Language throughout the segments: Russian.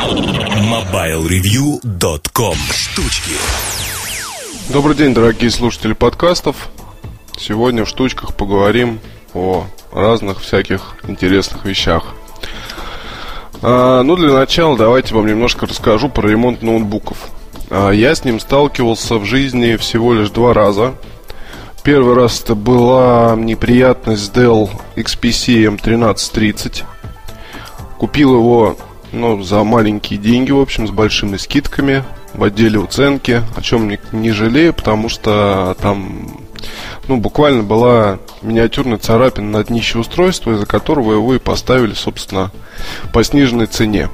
MobileReview.com Штучки Добрый день, дорогие слушатели подкастов. Сегодня в штучках поговорим о разных всяких интересных вещах. А, ну, для начала давайте вам немножко расскажу про ремонт ноутбуков. А, я с ним сталкивался в жизни всего лишь два раза. Первый раз это была неприятность с Dell XPC M1330. Купил его ну, за маленькие деньги, в общем, с большими скидками в отделе уценки, о чем не, не жалею, потому что там ну, буквально была миниатюрная царапина на днище устройства, из-за которого его и поставили, собственно, по сниженной цене.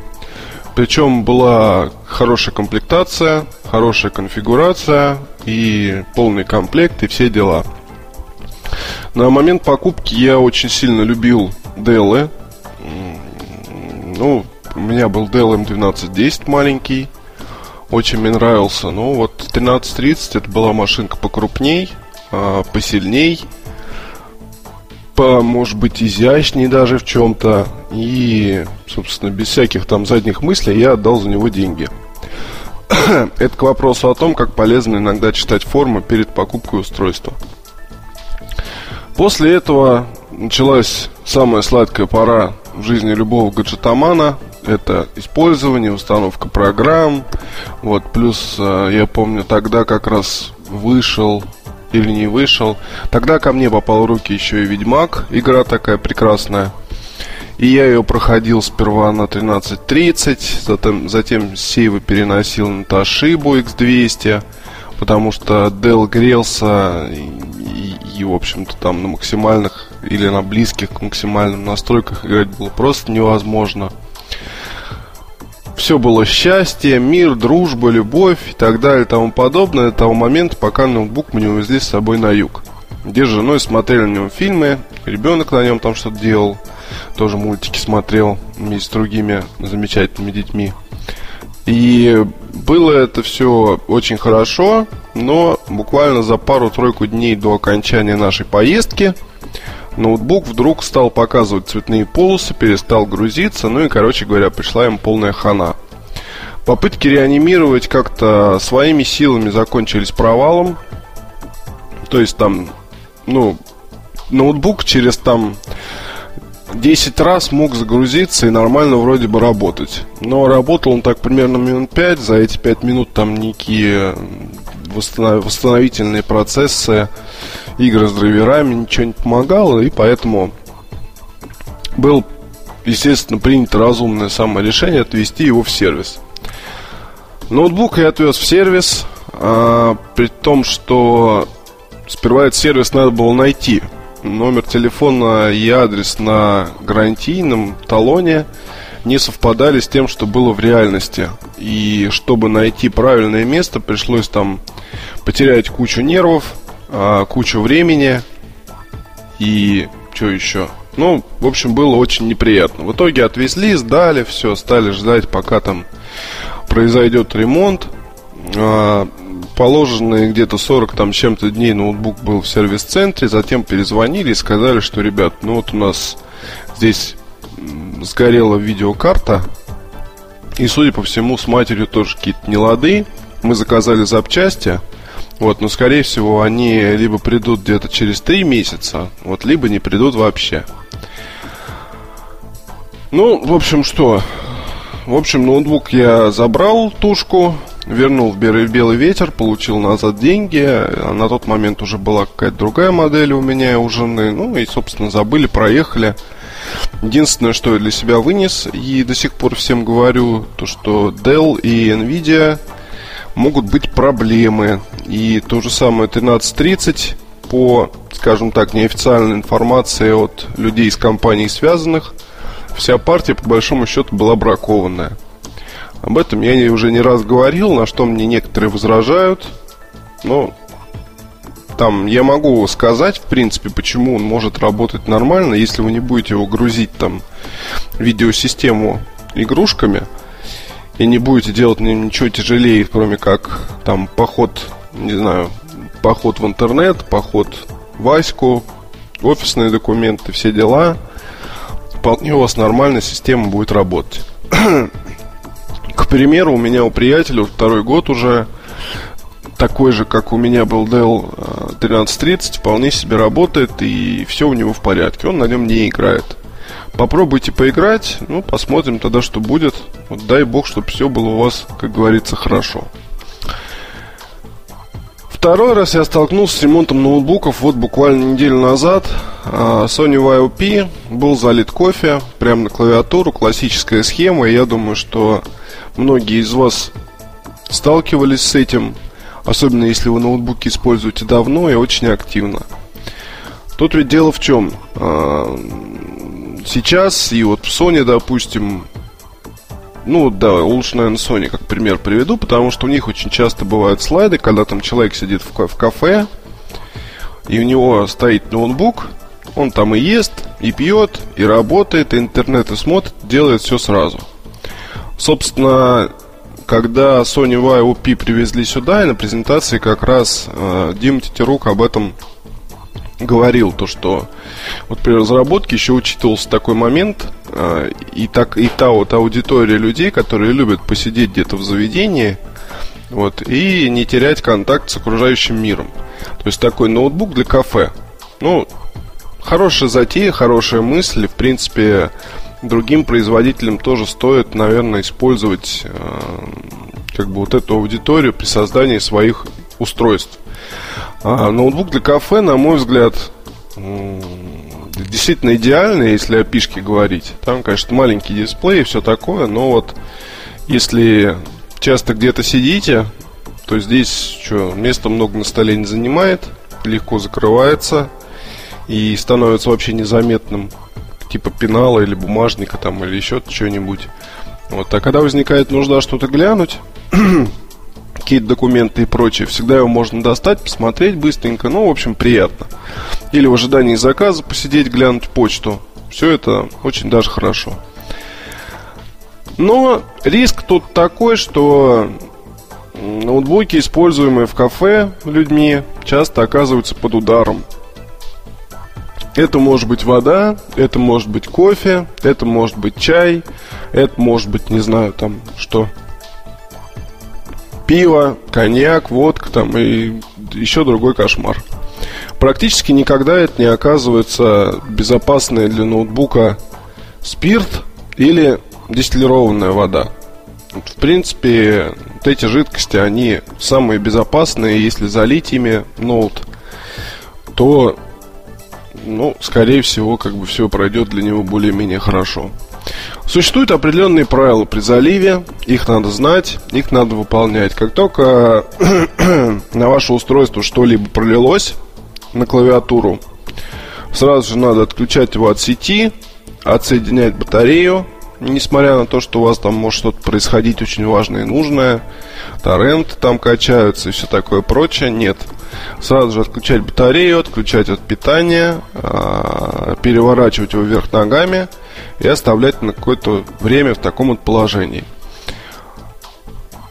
Причем была хорошая комплектация, хорошая конфигурация и полный комплект и все дела. На момент покупки я очень сильно любил Dell. Ну, у меня был Dell M1210 маленький. Очень мне нравился. Ну, вот 1330 это была машинка покрупней, а, посильней, по, может быть, изящней даже в чем-то. И, собственно, без всяких там задних мыслей я отдал за него деньги. Это к вопросу о том, как полезно иногда читать формы перед покупкой устройства. После этого началась самая сладкая пора в жизни любого гаджетомана. Это использование, установка программ. Вот, плюс э, я помню тогда как раз вышел или не вышел. Тогда ко мне попал в руки еще и Ведьмак, игра такая прекрасная. И я ее проходил сперва на 13.30, затем, затем сейвы переносил на Toshiba X200, потому что Dell грелся и, и, и, в общем-то, там на максимальных или на близких к максимальным настройках играть было просто невозможно. Все было счастье, мир, дружба, любовь и так далее и тому подобное до того момента, пока ноутбук мы не увезли с собой на юг. Где с женой смотрели на нем фильмы, ребенок на нем там что-то делал, тоже мультики смотрел вместе с другими замечательными детьми. И было это все очень хорошо, но буквально за пару-тройку дней до окончания нашей поездки – ноутбук вдруг стал показывать цветные полосы, перестал грузиться, ну и, короче говоря, пришла им полная хана. Попытки реанимировать как-то своими силами закончились провалом. То есть там, ну, ноутбук через там 10 раз мог загрузиться и нормально вроде бы работать. Но работал он так примерно минут 5. За эти 5 минут там никакие восстановительные процессы игры с драйверами, ничего не помогало, и поэтому был, естественно, принято разумное самое решение отвести его в сервис. Ноутбук я отвез в сервис, а, при том, что сперва этот сервис надо было найти. Номер телефона и адрес на гарантийном талоне не совпадали с тем, что было в реальности. И чтобы найти правильное место, пришлось там потерять кучу нервов, а, кучу времени и что еще? Ну, в общем, было очень неприятно. В итоге отвезли, сдали, все, стали ждать, пока там произойдет ремонт. А, положенные где-то 40 там чем-то дней ноутбук был в сервис-центре, затем перезвонили и сказали, что, ребят, ну вот у нас здесь сгорела видеокарта, и, судя по всему, с матерью тоже какие-то нелады. Мы заказали запчасти, вот, но скорее всего они либо придут где-то через три месяца, вот, либо не придут вообще. Ну, в общем, что? В общем, ноутбук я забрал тушку, вернул в белый ветер, получил назад деньги. А на тот момент уже была какая-то другая модель у меня у жены. Ну и, собственно, забыли, проехали. Единственное, что я для себя вынес, и до сих пор всем говорю, то что Dell и Nvidia могут быть проблемы. И то же самое 1330 по, скажем так, неофициальной информации от людей из компаний связанных, вся партия, по большому счету, была бракованная. Об этом я уже не раз говорил, на что мне некоторые возражают. Но там я могу сказать, в принципе, почему он может работать нормально, если вы не будете его грузить там видеосистему игрушками – и не будете делать ничего тяжелее, кроме как там поход, не знаю, поход в интернет, поход в Аську, офисные документы, все дела, вполне у вас нормальная система будет работать. примеру, у меня у приятеля второй год уже такой же, как у меня был Dell 1330, вполне себе работает и все у него в порядке. Он на нем не играет. Попробуйте поиграть, ну, посмотрим тогда, что будет. Вот дай бог, чтобы все было у вас, как говорится, хорошо. Второй раз я столкнулся с ремонтом ноутбуков вот буквально неделю назад. А, Sony YOP был залит кофе прямо на клавиатуру, классическая схема. Я думаю, что многие из вас сталкивались с этим, особенно если вы ноутбуки используете давно и очень активно. Тут ведь дело в чем? А, сейчас и вот в Sony, допустим, ну да, лучше, наверное, Sony как пример приведу, потому что у них очень часто бывают слайды, когда там человек сидит в, в кафе, и у него стоит ноутбук, он там и ест, и пьет, и работает, и интернет, и смотрит, делает все сразу. Собственно, когда Sony YOP привезли сюда, и на презентации как раз э, Дим Тетерук об этом говорил, то что вот при разработке еще учитывался такой момент, и, так, и та вот аудитория людей, которые любят посидеть где-то в заведении, вот, и не терять контакт с окружающим миром. То есть такой ноутбук для кафе. Ну, хорошая затея, хорошая мысль. В принципе, другим производителям тоже стоит, наверное, использовать э, как бы вот эту аудиторию при создании своих устройств. А ноутбук для кафе, на мой взгляд, действительно идеальный, если о пишке говорить. Там, конечно, маленький дисплей и все такое, но вот если часто где-то сидите, то здесь что, места много на столе не занимает, легко закрывается и становится вообще незаметным, типа пенала или бумажника там или еще что-нибудь. Вот, а когда возникает нужда что-то глянуть, какие-то документы и прочее, всегда его можно достать, посмотреть быстренько, ну, в общем, приятно. Или в ожидании заказа посидеть, глянуть почту. Все это очень даже хорошо. Но риск тут такой, что ноутбуки, используемые в кафе людьми, часто оказываются под ударом. Это может быть вода, это может быть кофе, это может быть чай, это может быть, не знаю, там что. Пиво, коньяк, водка там и еще другой кошмар. Практически никогда это не оказывается безопасная для ноутбука спирт или дистиллированная вода. В принципе, вот эти жидкости, они самые безопасные. Если залить ими ноут, то ну, скорее всего, как бы все пройдет для него более-менее хорошо. Существуют определенные правила при заливе, их надо знать, их надо выполнять. Как только на ваше устройство что-либо пролилось на клавиатуру, сразу же надо отключать его от сети, отсоединять батарею, несмотря на то, что у вас там может что-то происходить очень важное и нужное, торренты там качаются и все такое прочее, нет. Сразу же отключать батарею, отключать от питания, а, переворачивать его вверх ногами и оставлять на какое-то время в таком вот положении.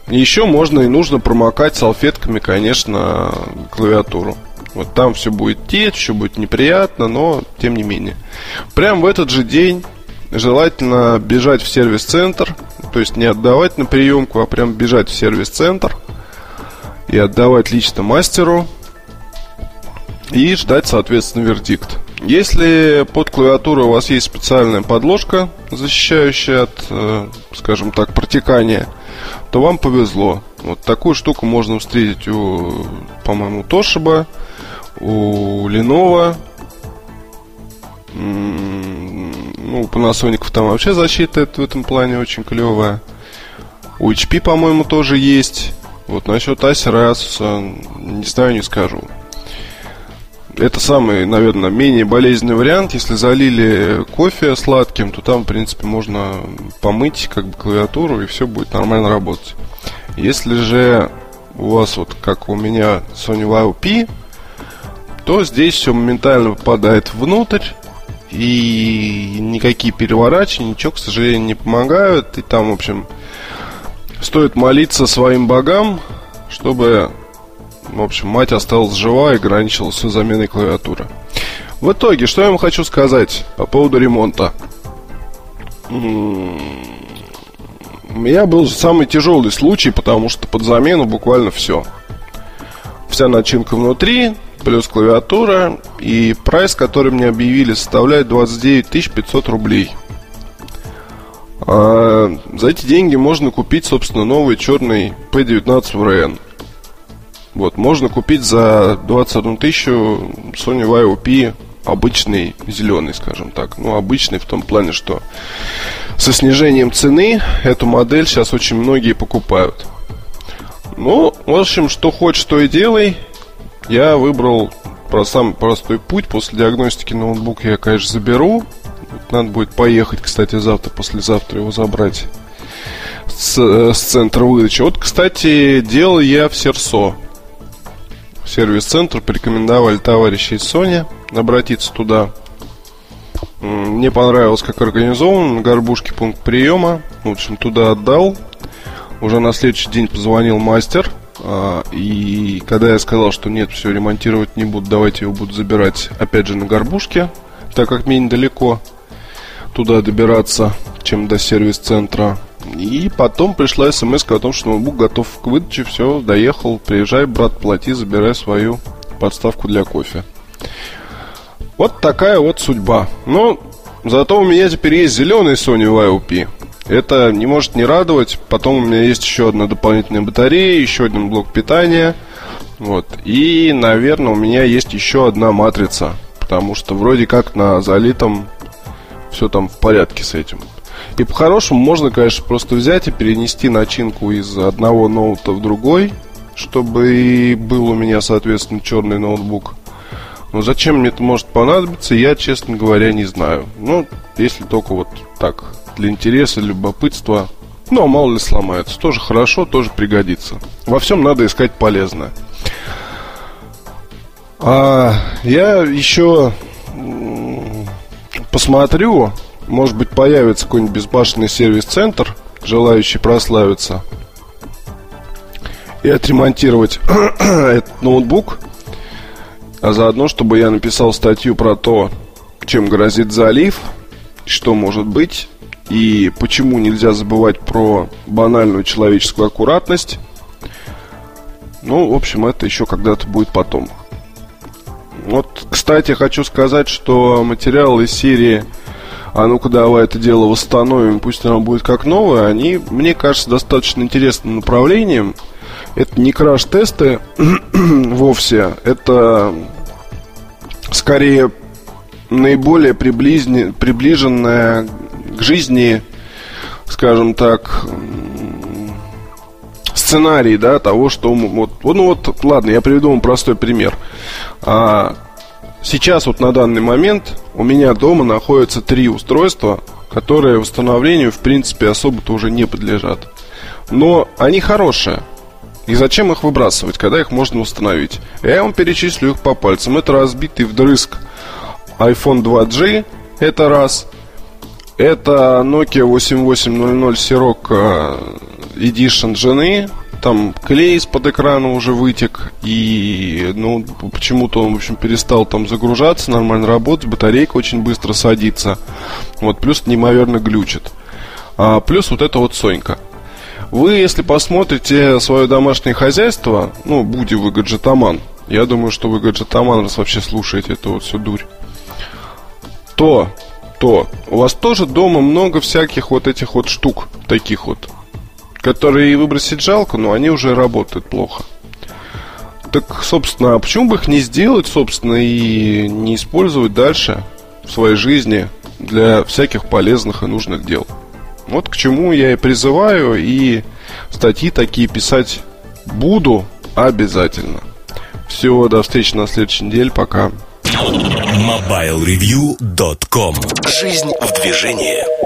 Еще можно и нужно промокать салфетками, конечно, клавиатуру. Вот там все будет течь, все будет неприятно, но тем не менее. Прям в этот же день желательно бежать в сервис-центр, то есть не отдавать на приемку, а прям бежать в сервис-центр и отдавать лично мастеру и ждать, соответственно, вердикт. Если под клавиатурой у вас есть специальная подложка, защищающая от, э, скажем так, протекания, то вам повезло. Вот такую штуку можно встретить у, по-моему, Toshiba, у Lenovo, ну, у Panasonic там вообще защита в этом плане очень клевая. У HP, по-моему, тоже есть. Вот насчет Acer Asus, не знаю, не скажу. Это самый, наверное, менее болезненный вариант. Если залили кофе сладким, то там, в принципе, можно помыть как бы клавиатуру, и все будет нормально работать. Если же у вас, вот как у меня Sony Vaio P, то здесь все моментально попадает внутрь, и никакие переворачивания, ничего, к сожалению, не помогают. И там, в общем, стоит молиться своим богам, чтобы, в общем, мать осталась жива и ограничилась все заменой клавиатуры. В итоге, что я вам хочу сказать по поводу ремонта. У меня был самый тяжелый случай, потому что под замену буквально все. Вся начинка внутри, плюс клавиатура, и прайс, который мне объявили, составляет 29 500 рублей. А за эти деньги можно купить, собственно, новый черный P19 VRN. Вот, можно купить за 21 тысячу Sony YOP обычный зеленый, скажем так. Ну, обычный в том плане, что со снижением цены эту модель сейчас очень многие покупают. Ну, в общем, что хочешь, то и делай. Я выбрал про самый простой путь. После диагностики ноутбук я, конечно, заберу. Надо будет поехать, кстати, завтра, послезавтра его забрать с, э, с центра выдачи. Вот, кстати, делал я в Серсо сервис-центр порекомендовали товарищи из Sony обратиться туда. Мне понравилось, как организован на горбушке пункт приема. В общем, туда отдал. Уже на следующий день позвонил мастер. А, и когда я сказал, что нет, все ремонтировать не буду, давайте его буду забирать опять же на горбушке, так как мне недалеко туда добираться, чем до сервис-центра. И потом пришла смс о том, что ноутбук готов к выдаче, все, доехал, приезжай, брат, плати, забирай свою подставку для кофе. Вот такая вот судьба. Но зато у меня теперь есть зеленый Sony YOP. Это не может не радовать. Потом у меня есть еще одна дополнительная батарея, еще один блок питания. Вот. И, наверное, у меня есть еще одна матрица. Потому что вроде как на залитом все там в порядке с этим. И по-хорошему можно, конечно, просто взять и перенести начинку из одного ноута в другой, чтобы был у меня, соответственно, черный ноутбук. Но зачем мне это может понадобиться, я, честно говоря, не знаю. Ну, если только вот так, для интереса, любопытства. Ну, а мало ли сломается. Тоже хорошо, тоже пригодится. Во всем надо искать полезное. А я еще посмотрю может быть, появится какой-нибудь безбашенный сервис-центр, желающий прославиться, и отремонтировать этот ноутбук, а заодно, чтобы я написал статью про то, чем грозит залив, что может быть, и почему нельзя забывать про банальную человеческую аккуратность. Ну, в общем, это еще когда-то будет потом. Вот, кстати, хочу сказать, что материал из серии а ну-ка давай это дело восстановим, пусть оно будет как новое, они, мне кажется, достаточно интересным направлением. Это не краш-тесты вовсе, это скорее наиболее приблизне, приближенная к жизни, скажем так, сценарий, да, того, что вот, ну вот, ладно, я приведу вам простой пример. А, Сейчас вот на данный момент у меня дома находятся три устройства, которые восстановлению в принципе особо-то уже не подлежат. Но они хорошие. И зачем их выбрасывать, когда их можно установить? Я вам перечислю их по пальцам. Это разбитый вдрызг iPhone 2G, это раз. Это Nokia 8800 Sirocco Edition жены, там клей из-под экрана уже вытек, и ну, почему-то он, в общем, перестал там загружаться, нормально работать, батарейка очень быстро садится. Вот, плюс неимоверно глючит. А, плюс вот это вот Сонька. Вы, если посмотрите свое домашнее хозяйство, ну, будь вы гаджетоман, я думаю, что вы гаджетоман, раз вообще слушаете эту вот всю дурь, то, то у вас тоже дома много всяких вот этих вот штук, таких вот, которые выбросить жалко, но они уже работают плохо. Так, собственно, а почему бы их не сделать, собственно, и не использовать дальше в своей жизни для всяких полезных и нужных дел? Вот к чему я и призываю, и статьи такие писать буду обязательно. Всего до встречи на следующей неделе. Пока. MobileReview.com Жизнь в движении.